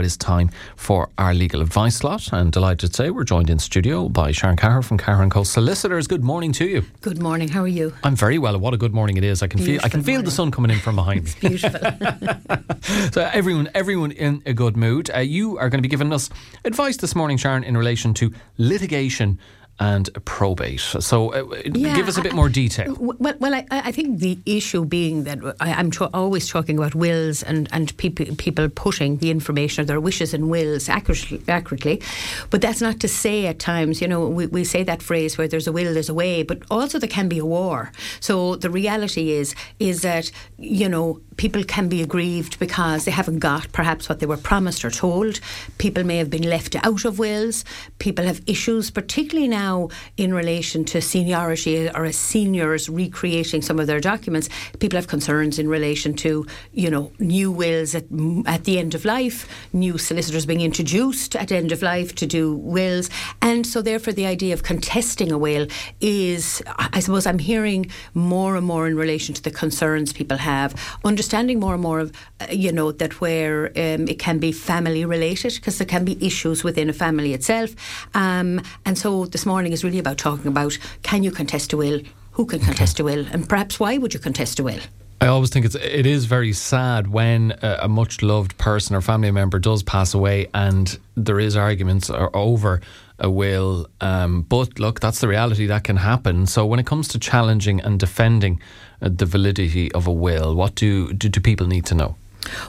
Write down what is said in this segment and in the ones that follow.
It is time for our legal advice slot, and delighted to say we're joined in studio by Sharon Carr from Carr and Co Solicitors. Good morning to you. Good morning. How are you? I'm very well. What a good morning it is. I can Beautiful feel I can feel morning. the sun coming in from behind me. Beautiful. So everyone, everyone in a good mood. Uh, you are going to be giving us advice this morning, Sharon, in relation to litigation and probate. So uh, Yeah, give us a bit more detail. well, well I, I think the issue being that I, I'm tro- always talking about wills and, and people, people putting the information of their wishes and wills accurately, accurately. But that's not to say at times, you know, we, we say that phrase where there's a will, there's a way, but also there can be a war. So the reality is, is that, you know, people can be aggrieved because they haven't got perhaps what they were promised or told. People may have been left out of wills. People have issues, particularly now in relation to seniority or as seniors recreating some of their documents. People have concerns in relation to, you know, new wills at, at the end of life, new solicitors being introduced at end of life to do wills. And so, therefore, the idea of contesting a will is, I suppose, I'm hearing more and more in relation to the concerns people have, understanding more and more of, uh, you know, that where um, it can be family related because there can be issues within a family itself. Um, and so this morning is really about talking about can you contest a will? Who can contest a will? And perhaps why would you contest a will? I always think it's it is very sad when a, a much loved person or family member does pass away and there is arguments o- over a will. Um, but look, that's the reality that can happen. So when it comes to challenging and defending uh, the validity of a will, what do, do do people need to know?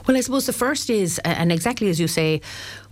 Well, I suppose the first is, and exactly as you say,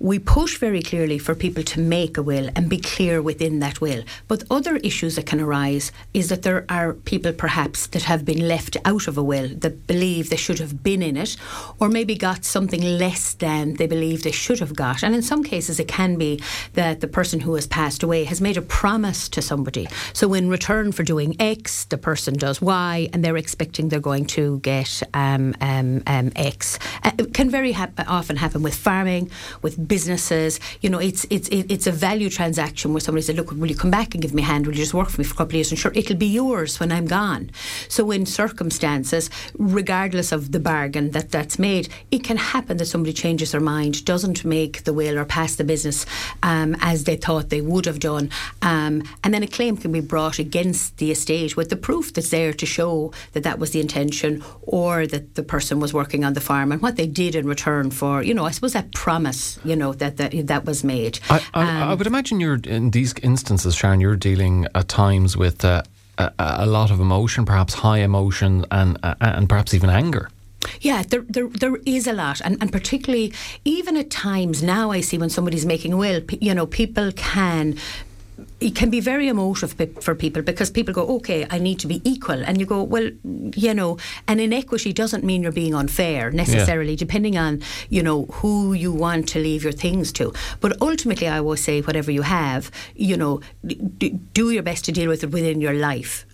we push very clearly for people to make a will and be clear within that will. But other issues that can arise is that there are people perhaps that have been left out of a will that believe they should have been in it, or maybe got something less than they believe they should have got. And in some cases, it can be that the person who has passed away has made a promise to somebody. So, in return for doing X, the person does Y, and they're expecting they're going to get um, um, um, X. Uh, it can very often happen with farming, with businesses. You know, it's it's it's a value transaction where somebody said, "Look, will you come back and give me a hand? Will you just work for me for a couple of years? And sure, it'll be yours when I'm gone." So, in circumstances, regardless of the bargain that that's made, it can happen that somebody changes their mind, doesn't make the will or pass the business um, as they thought they would have done, um, and then a claim can be brought against the estate with the proof that's there to show that that was the intention or that the person was working on the farm and what they did in return for, you know, I suppose that promise, you know, that that, that was made. I, I, I would imagine you're in these instances, Sharon. You're dealing at times with uh, a, a lot of emotion, perhaps high emotion, and uh, and perhaps even anger. Yeah, there, there, there is a lot, and, and particularly even at times now, I see when somebody's making a will, you know, people can. It can be very emotive for people because people go, okay, I need to be equal. And you go, well, you know, and inequity doesn't mean you're being unfair necessarily, depending on, you know, who you want to leave your things to. But ultimately, I will say, whatever you have, you know, do your best to deal with it within your life.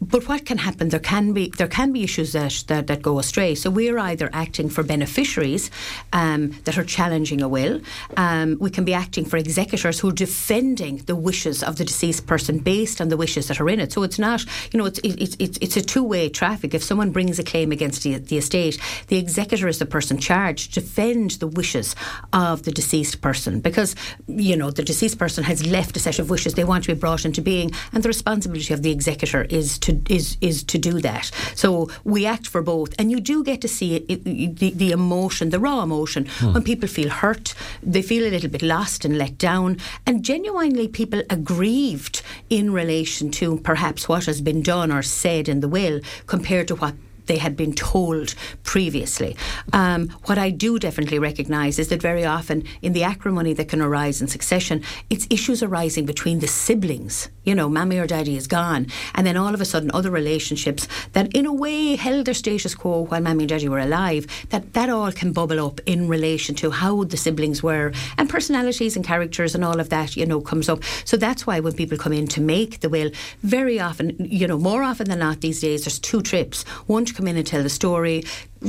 But what can happen? There can be there can be issues that that, that go astray. So we're either acting for beneficiaries um, that are challenging a will. Um, we can be acting for executors who are defending the wishes of the deceased person based on the wishes that are in it. So it's not you know it's it's it's, it's a two way traffic. If someone brings a claim against the, the estate, the executor is the person charged to defend the wishes of the deceased person because you know the deceased person has left a set of wishes they want to be brought into being, and the responsibility of the executor is to is is to do that. So we act for both, and you do get to see it, it, the, the emotion, the raw emotion, hmm. when people feel hurt, they feel a little bit lost and let down, and genuinely people aggrieved in relation to perhaps what has been done or said in the will compared to what they had been told previously. Um, what I do definitely recognise is that very often in the acrimony that can arise in succession, it's issues arising between the siblings. You know, mammy or daddy is gone, and then all of a sudden other relationships that in a way held their status quo while mammy and daddy were alive, that, that all can bubble up in relation to how the siblings were and personalities and characters and all of that, you know, comes up. So that's why when people come in to make the will, very often, you know, more often than not these days, there's two trips. One to come in and tell the story,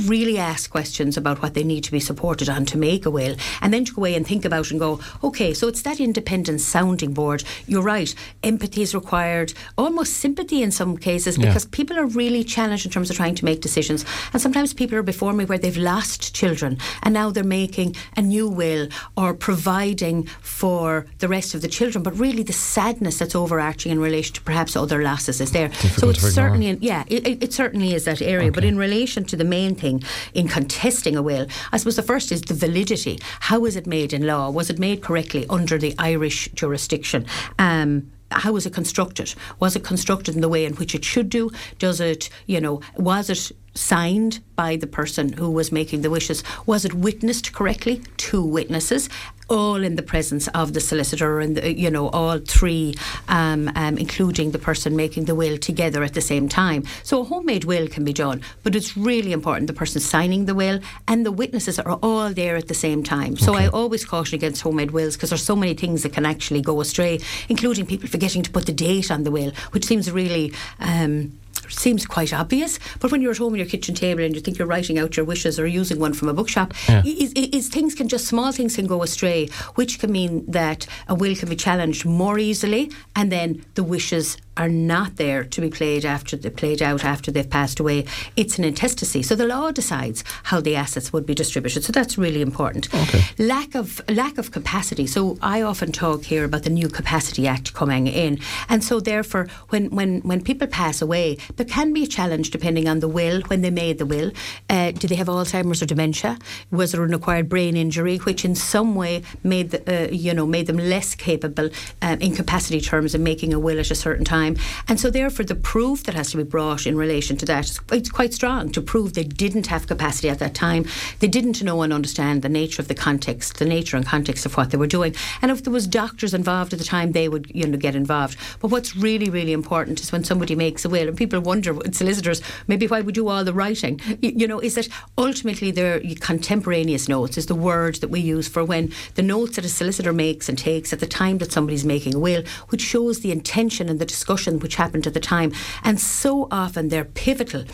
really ask questions about what they need to be supported on to make a will, and then to go away and think about and go, okay, so it's that independent sounding board. You're right. Empathy is required, almost sympathy in some cases, because yeah. people are really challenged in terms of trying to make decisions. And sometimes people are before me where they've lost children and now they're making a new will or providing for the rest of the children. But really, the sadness that's overarching in relation to perhaps other losses is there. Difficult so it's certainly, yeah, it, it, certainly is that area. Okay. But in relation to the main thing in contesting a will, I suppose the first is the validity. How was it made in law? Was it made correctly under the Irish jurisdiction? Um, how was it constructed? Was it constructed in the way in which it should do? Does it, you know, was it signed by the person who was making the wishes? Was it witnessed correctly? Two witnesses all in the presence of the solicitor and the, you know all three, um, um, including the person making the will together at the same time. So a homemade will can be done, but it's really important the person signing the will and the witnesses are all there at the same time. So okay. I always caution against homemade wills because there's so many things that can actually go astray, including people forgetting to put the date on the will, which seems really. Um, seems quite obvious, but when you're at home on your kitchen table and you think you're writing out your wishes or using one from a bookshop, yeah. is, is things can just small things can go astray, which can mean that a will can be challenged more easily, and then the wishes are not there to be played after they played out after they've passed away. It's an intestacy, so the law decides how the assets would be distributed. So that's really important. Okay. Lack of lack of capacity. So I often talk here about the new Capacity Act coming in, and so therefore, when when when people pass away, there can be a challenge depending on the will when they made the will. Uh, do they have Alzheimer's or dementia? Was there an acquired brain injury, which in some way made the, uh, you know made them less capable um, in capacity terms of making a will at a certain time? Time. And so, therefore, the proof that has to be brought in relation to that is quite, quite strong to prove they didn't have capacity at that time. They didn't know and understand the nature of the context, the nature and context of what they were doing. And if there was doctors involved at the time, they would you know get involved. But what's really, really important is when somebody makes a will, and people wonder, solicitors, maybe why we do all the writing, you, you know, is that ultimately their contemporaneous notes is the word that we use for when the notes that a solicitor makes and takes at the time that somebody's making a will, which shows the intention and the discussion discussion which happened at the time. And so often they're pivotal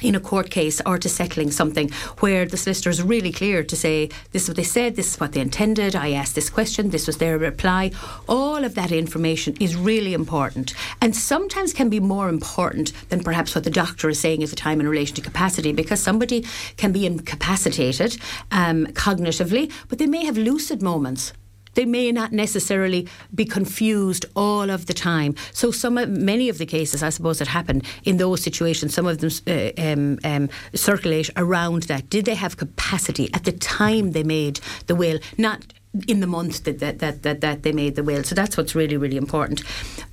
in a court case or to settling something where the solicitor is really clear to say this is what they said, this is what they intended, I asked this question, this was their reply. All of that information is really important and sometimes can be more important than perhaps what the doctor is saying at the time in relation to capacity because somebody can be incapacitated um, cognitively, but they may have lucid moments they may not necessarily be confused all of the time. So some, many of the cases, I suppose, that happen in those situations, some of them uh, um, um, circulate around that. Did they have capacity at the time they made the will? Not in the month that, that, that, that, that they made the will. So that's what's really, really important.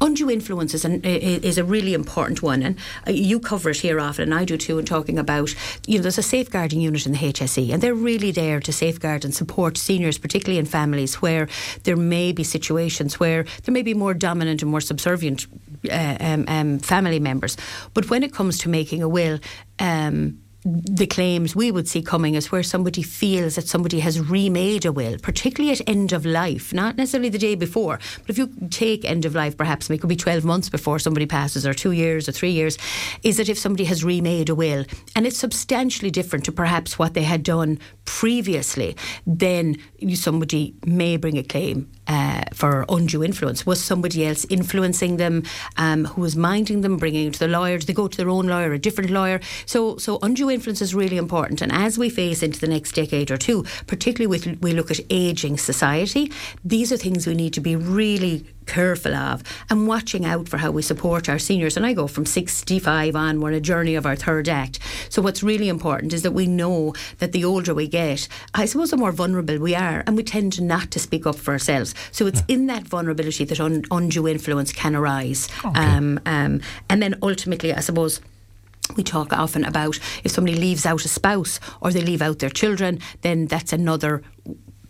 Undue influence is, an, is a really important one. And uh, you cover it here often, and I do too, in talking about, you know, there's a safeguarding unit in the HSE, and they're really there to safeguard and support seniors, particularly in families where there may be situations where there may be more dominant and more subservient uh, um, um, family members. But when it comes to making a will, um, the claims we would see coming is where somebody feels that somebody has remade a will, particularly at end of life, not necessarily the day before, but if you take end of life, perhaps it could be 12 months before somebody passes, or two years, or three years, is that if somebody has remade a will and it's substantially different to perhaps what they had done previously, then somebody may bring a claim uh, for undue influence. Was somebody else influencing them? Um, who was minding them, bringing it to the lawyer? Do they go to their own lawyer, a different lawyer? So, so undue influence is really important. And as we face into the next decade or two, particularly with we look at ageing society, these are things we need to be really careful of and watching out for how we support our seniors. And I go from 65 on, we're on a journey of our third act. So what's really important is that we know that the older we get, I suppose the more vulnerable we are, and we tend not to speak up for ourselves. So it's in that vulnerability that un- undue influence can arise. Okay. Um, um, and then ultimately, I suppose, we talk often about if somebody leaves out a spouse or they leave out their children, then that's another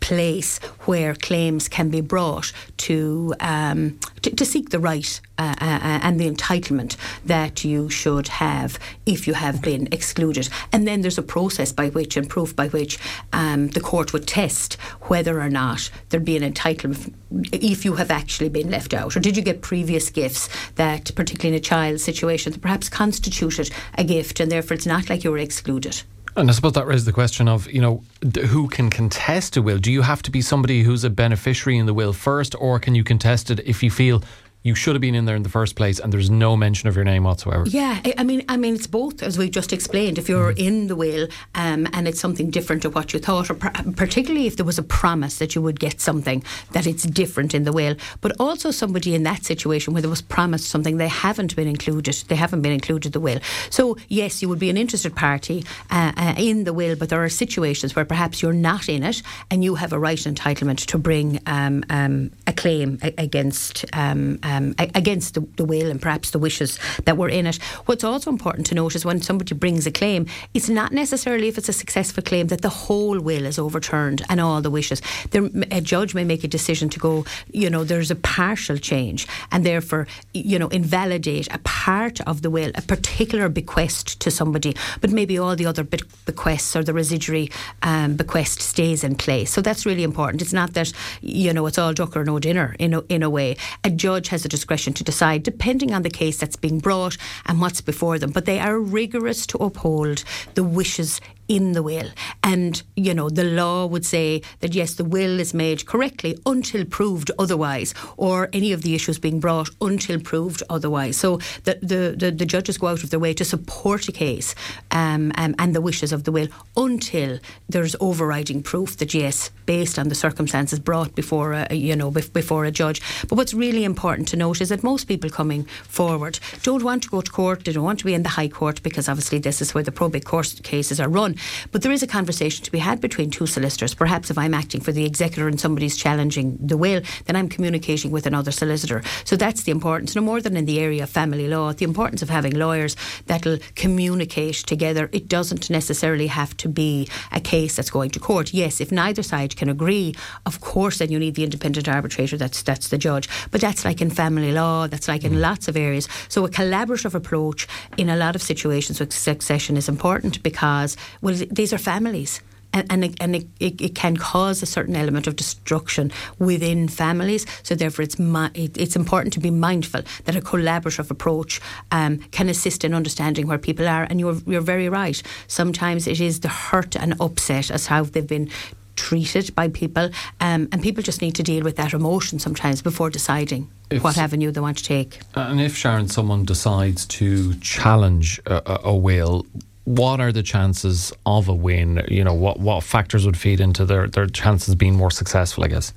place where claims can be brought to um, to, to, seek the right uh, uh, uh, and the entitlement that you should have if you have been excluded. And then there's a process by which and proof by which um, the court would test whether or not there'd be an entitlement if you have actually been left out, or did you get previous gifts that, particularly in a child situation, that perhaps constituted a gift, and therefore it's not like you were excluded. And I suppose that raises the question of, you know, who can contest a will? Do you have to be somebody who's a beneficiary in the will first, or can you contest it if you feel you should have been in there in the first place, and there's no mention of your name whatsoever. Yeah, I mean, I mean, it's both, as we've just explained. If you're mm. in the will um, and it's something different to what you thought, or particularly if there was a promise that you would get something that it's different in the will, but also somebody in that situation where there was promised something they haven't been included, they haven't been included in the will. So yes, you would be an interested party uh, uh, in the will, but there are situations where perhaps you're not in it and you have a right entitlement to bring um, um, a claim against. Um, um, against the, the, will and perhaps the wishes that were in it. What's also important to note is when somebody brings a claim, it's not necessarily if it's a successful claim that the whole will is overturned and all the wishes. There, a judge may make a decision to go, you know, there's a partial change and therefore, you know, invalidate a part of the will, a particular bequest to somebody, but maybe all the other bequests or the residuary um, bequest stays in place. So that's really important. It's not that, you know, it's all duck or no dinner in a, in a way. A judge has a discretion to decide, depending on the case that's being brought and what's before them. But they are rigorous to uphold the wishes in the will. And, you know, the law would say that yes, the will is made correctly until proved otherwise, or any of the issues being brought until proved otherwise. So the, the, the, the judges go out of their way to support a case um, um, and the wishes of the will until there's overriding proof that yes, based on the circumstances brought before a, you know, before a judge. But what's really important to note is that most people coming forward don't want to go to court, they don't want to be in the High Court because obviously this is where the probate court cases are run. But there is a conversation to be had between two solicitors. Perhaps if I'm acting for the executor and somebody's challenging the will, then I'm communicating with another solicitor. So that's the importance, no more than in the area of family law, the importance of having lawyers that'll communicate together. It doesn't necessarily have to be a case that's going to court. Yes, if neither side can agree, of course, then you need the independent arbitrator. That's that's the judge. But that's like in family law. That's like in mm. lots of areas. So a collaborative approach in a lot of situations with succession is important because well, these are families and, and, and it, it, can cause a certain element of destruction within families. So therefore, it's it's important to be mindful that a collaborative approach um, can assist in understanding where people are. And you're you're very right. Sometimes it is the hurt and upset as how they've been treated by people, um, and people just need to deal with that emotion sometimes before deciding if, what avenue they want to take. And if Sharon, someone decides to challenge a, a will, what are the chances of a win? You know, what, what factors would feed into their, their chances being more successful, I guess?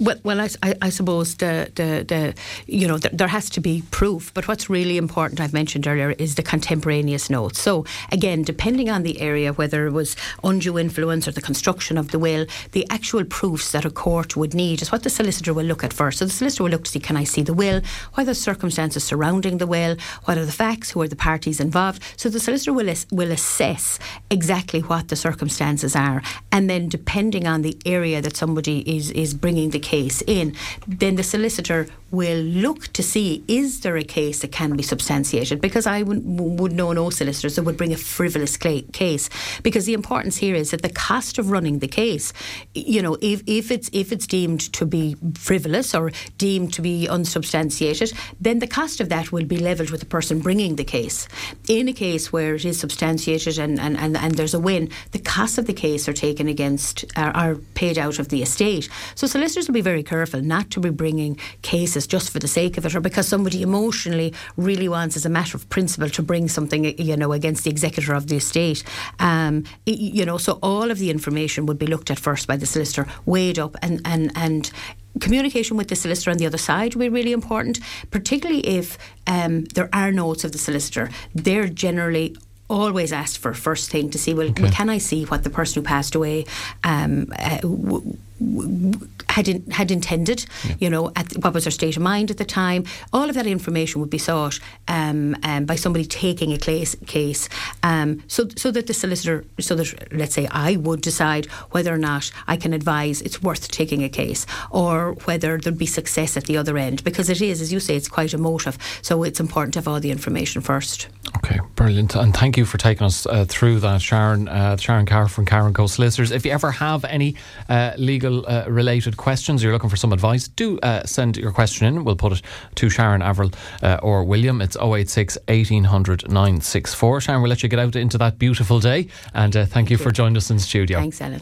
Well, well I, I, I, suppose the, the, the you know the, there has to be proof, but what's really important, I've mentioned earlier, is the contemporaneous notes. So again, depending on the area, whether it was undue influence or the construction of the will, the actual proofs that a court would need is what the solicitor will look at first. So the solicitor will look to see can I see the will, what are the circumstances surrounding the will, what are the facts, who are the parties involved. So the solicitor will will assess exactly what the circumstances are, and then depending on the area that somebody is is bringing bringing the case in, then the solicitor will look to see is there a case that can be substantiated? Because I would, would know no solicitors that would bring a frivolous case. Because the importance here is that the cost of running the case you know if, if it's if it's deemed to be frivolous or deemed to be unsubstantiated then the cost of that will be levelled with the person bringing the case. In a case where it is substantiated and, and, and, and there's a win the costs of the case are taken against are, are paid out of the estate. So solicitors will be very careful not to be bringing cases just for the sake of it or because somebody emotionally really wants, as a matter of principle, to bring something, you know, against the executor of the estate. Um, you know, so all of the information would be looked at first by the solicitor, weighed up, and and and communication with the solicitor on the other side will be really important, particularly if um, there are notes of the solicitor. They're generally always asked for first thing to see well, okay. well can I see what the person who passed away um, uh, w- had in, had intended, yeah. you know, at, what was their state of mind at the time. All of that information would be sought um, um, by somebody taking a case, case um, so so that the solicitor, so that let's say I would decide whether or not I can advise it's worth taking a case, or whether there'd be success at the other end, because it is, as you say, it's quite emotive. So it's important to have all the information first. Okay, brilliant. And thank you for taking us uh, through that, Sharon. Uh, Sharon Carr from Carr Co Solicitors. If you ever have any uh, legal uh, related questions, you're looking for some advice, do uh, send your question in. We'll put it to Sharon Averill uh, or William. It's 086 1800 964. Sharon, we'll let you get out into that beautiful day. And thank, thank you, you, for joining us in studio. Thanks, Ellen.